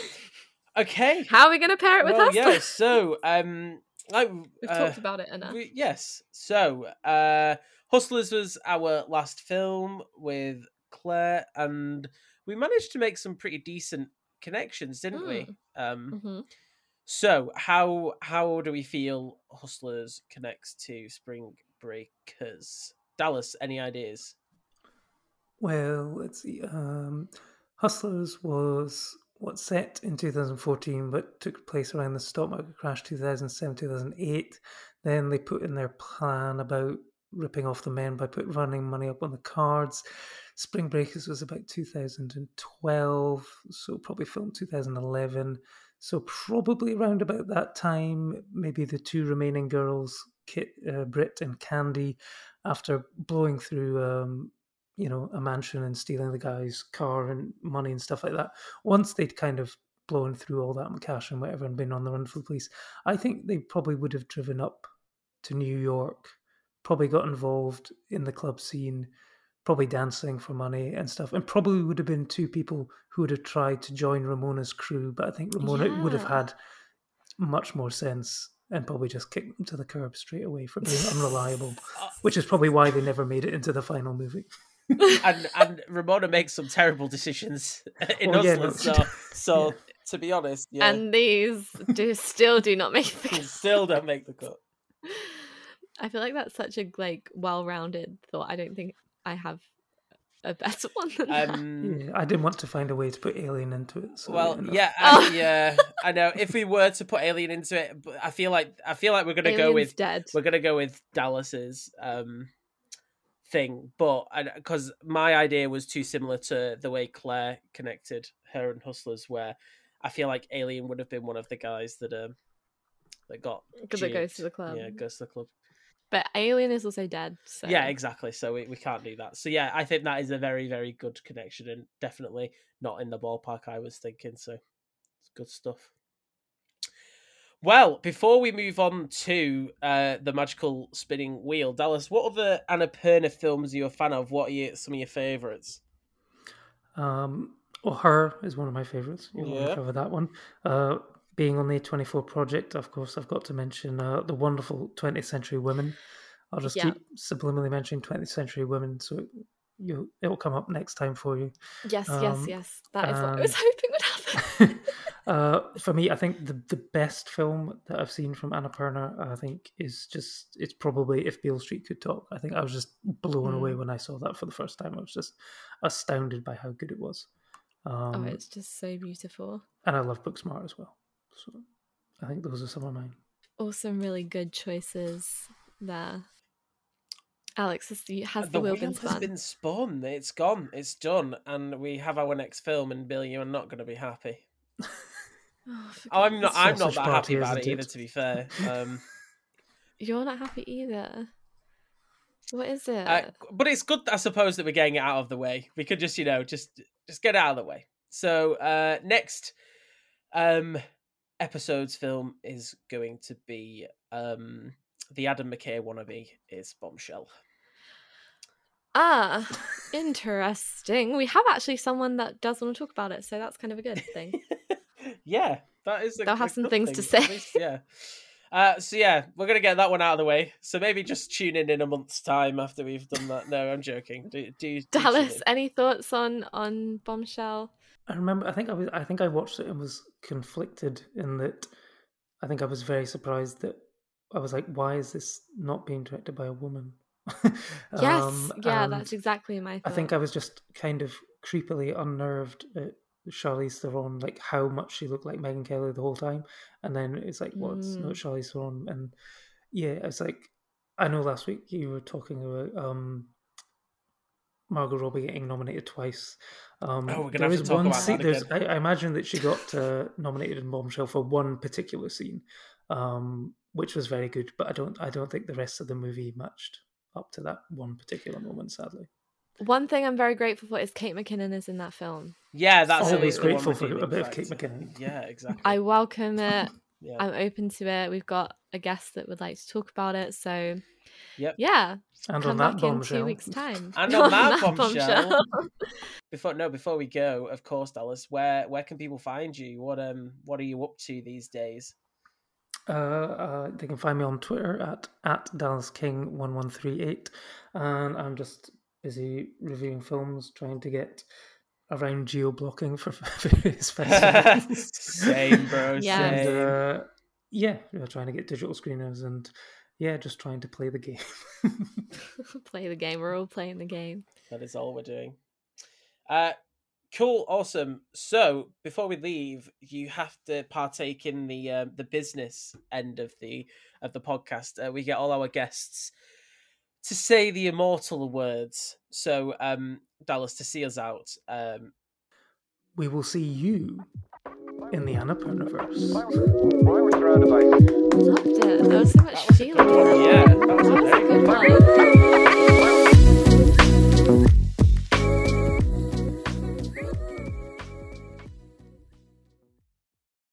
Okay. how are we going to pair it with well, us? yeah. [laughs] So um, like We've uh, talked about it enough. we- yes. So uh, Hustlers was our last film with Claire, and we managed to make some pretty decent connections, didn't we? Um, hmm So how how do we feel Hustlers connects to Spring Breakers? Dallas, any ideas? Well, let's see. Um, Hustlers was what set in 2014, but took place around the stock market crash 2007 2008. Then they put in their plan about ripping off the men by put running money up on the cards. Spring Breakers was about 2012, so probably filmed 2011. So probably around about that time, maybe the two remaining girls, Kit, uh, Brit, and Candy, after blowing through um, you know, a mansion and stealing the guy's car and money and stuff like that. Once they'd kind of blown through all that cash and whatever and been on the run for the police, I think they probably would have driven up to New York, probably got involved in the club scene, probably dancing for money and stuff, and probably would have been two people who would have tried to join Ramona's crew, but I think Ramona would have had much more sense and probably just kicked them to the curb straight away for being [laughs] unreliable, which is probably why they never made it into the final movie. [laughs] and and Ramona makes some terrible decisions [laughs] in Well, yeah, Hustlers. no, so so yeah. to be honest, yeah, And these do still do not make the [laughs] cut. still don't make the cut. I feel like that's such a like well-rounded thought. I don't think I have a better one than that. Um, Yeah, I didn't want to find a way to put Alien into it. So Well, yeah, Oh. I, yeah, I know. If we were to put Alien into it, but I feel like I feel like we're gonna go with dead. we're gonna go with Dallas's um thing, but because my idea was too similar to the way Claire connected her and Hustlers, where I feel like Alien would have been one of the guys that um that got Because it goes to the club. Yeah, it goes to the club. But Alien is also dead. So Yeah, exactly. So we, we can't do that. So yeah, I think that is a very very good connection and definitely not in the ballpark I was thinking. So it's good stuff. Well, before we move on to uh, the magical spinning wheel, Dallas, what other Annapurna films are you a fan of? What are you, some of your favourites? Um, well, Her is one of my favourites. You want Yeah. to cover that one. Uh, being on the A24 project, of course, I've got to mention uh, the wonderful 20th Century Women. I'll just Yeah. keep subliminally mentioning 20th Century Women, so you it'll come up next time for you. Yes, yes, Um, yes. That is what I was [laughs] hoping would happen. [laughs] uh, for me, I think the, the best film that I've seen from Annapurna, I think, is just it's probably if Beale Street could talk. I think I was just blown away Mm. when I saw that for the first time. I was just astounded by how good it was. Um, oh, it's just so beautiful. and I love Booksmart as well. So I think those are some of mine. Also, really good choices there. Alex, has the, has the, the wheel wheel been has been spun. It's gone. It's done. And we have our next film. And Bill, you are not going to be happy. Oh, I'm not. goodness I'm not that party, happy about it isn't either. To be fair. Um, [laughs] You're not happy either. What is it? Uh, but it's good, I suppose, that we're getting it out of the way. We could just, you know, just just get it out of the way. So uh next um episode's film is going to be um the Adam McKay wannabe is Bombshell. Ah, interesting. We have actually someone that does want to talk about it, so that's kind of a good thing. [laughs] yeah, that is. A, They'll have a some good things to thing, at say. least, yeah. Uh, so yeah, we're gonna get that one out of the way. So maybe just tune in in a month's time after we've done that. No, I'm joking. Do, do, do Dallas, any thoughts on on Bombshell? I remember. I think I was. I think I watched it and was conflicted in that. I think I was very surprised that I was like, "Why is this not being directed by a woman?" [laughs] Yes, Um, yeah, that's exactly my Thought. I think I was just kind of creepily unnerved at Charlize Theron, like how much she looked like Megyn Kelly the whole time, and then it's like, well, it's not Mm. Charlize Theron, and yeah, it's like I know last week you were talking about um Margot Robbie getting nominated twice. Um, Oh, we're gonna there have to talk one about scene. that There's, again. I, I imagine that she got uh, nominated in Bombshell for one particular scene, um, which was very good. But I don't, I don't think the rest of the movie matched up to that one particular moment. Sadly, One thing I'm very grateful for is Kate McKinnon is in that film. Yeah, that's So- a always one grateful for a bit of. Kate McKinnon. Yeah, exactly. I welcome it. [laughs] yeah. I'm open to it. We've got a guest that would like to talk about it. So, Yep. yeah, And come on that back in bombshell, two weeks' time. And [laughs] on that bombshell, [laughs] before no, before we go, of course, Dallas, where where can people find you? What um what are you up to these days? Uh, uh, they can find me on Twitter at at Dallas King one one three eight, and I'm just busy reviewing films, trying to get around geo blocking for [laughs] various [laughs] festivals. Same, bro. Yeah. [laughs] and Same. uh, yeah, yeah, trying to get digital screeners and yeah, just trying to play the game. Play the game. We're all playing the game. That is all we're doing. Uh, cool, awesome. So before we leave, you have to partake in the um, the business end of the of the podcast. Uh, we get all our guests to say the immortal words. So, um, Dallas, to see us out, um, we will see you in the Annapurnaverse. Why were surrounded by Loved it. There was so much That was a good feeling. yeah, that was That was a good good one.